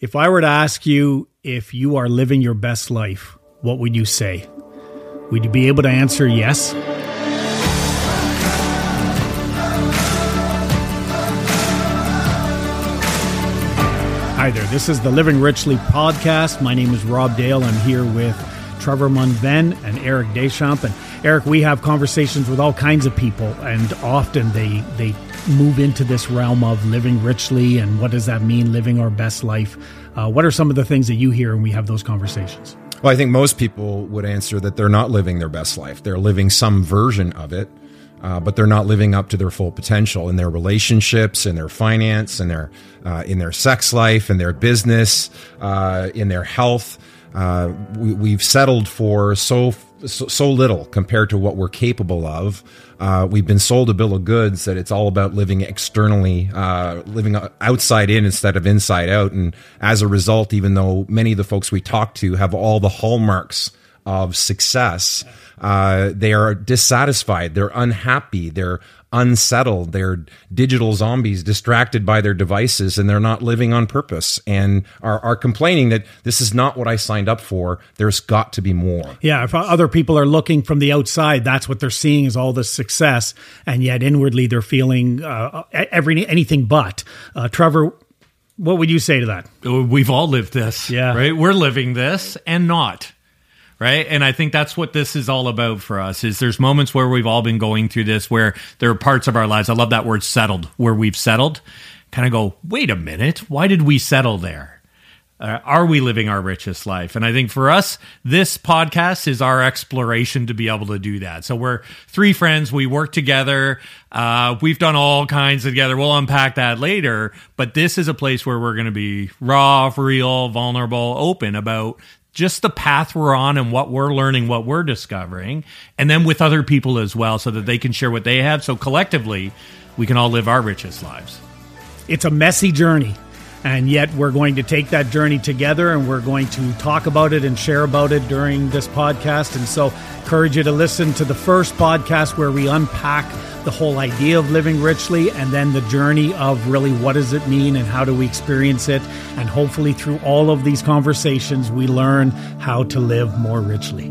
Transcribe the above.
If I were to ask you if you are living your best life, what would you say? Would you be able to answer yes? Hi there, this is the Living Richly podcast. My name is Rob Dale. I'm here with Trefor Munn-Venn and Eric Deschamps. And Eric, we have conversations with all kinds of people, and often they they move into this realm of living richly and what does that mean, living our best life. Uh, what are some of the things that you hear when we have those conversations? Well, I think most people would answer that they're not living their best life. They're living some version of it uh, but they're not living up to their full potential in their relationships, in their finance, in their uh, in their sex life, in their business, uh, in their health. Uh, we, have settled for so, so, so little compared to what we're capable of. Uh, we've been sold a bill of goods that it's all about living externally, uh, living outside in instead of inside out. And as a result, even though many of the folks we talk to have all the hallmarks of success, uh, they are dissatisfied, they're unhappy, they're unsettled, they're digital zombies distracted by their devices, and they're not living on purpose and are, are complaining that this is not what I signed up for. There's got to be more. Yeah, if other people are looking from the outside, that's what they're seeing is all this success, and yet inwardly they're feeling uh, every anything but. Uh, Trefor, what would you say to that? We've all lived this. Yeah. Right? We're living this and not right and i think that's what this is all about for us is there's moments where we've all been going through this where there are parts of our lives i love that word settled where we've settled kind of go wait a minute why did we settle there uh, are we living our richest life? And I think for us, this podcast is our exploration to be able to do that. So we're three friends. We work together. Uh, we've done all kinds together. We'll unpack that later. But this is a place where we're going to be raw, real, vulnerable, open about just the path we're on and what we're learning, what we're discovering, and then with other people as well, so that they can share what they have. So collectively, we can all live our richest lives. It's a messy journey. And yet, we're going to take that journey together and we're going to talk about it and share about it during this podcast. And so, encourage you to listen to the first podcast where we unpack the whole idea of living richly and then the journey of really what does it mean and how do we experience it. And hopefully, through all of these conversations, we learn how to live more richly.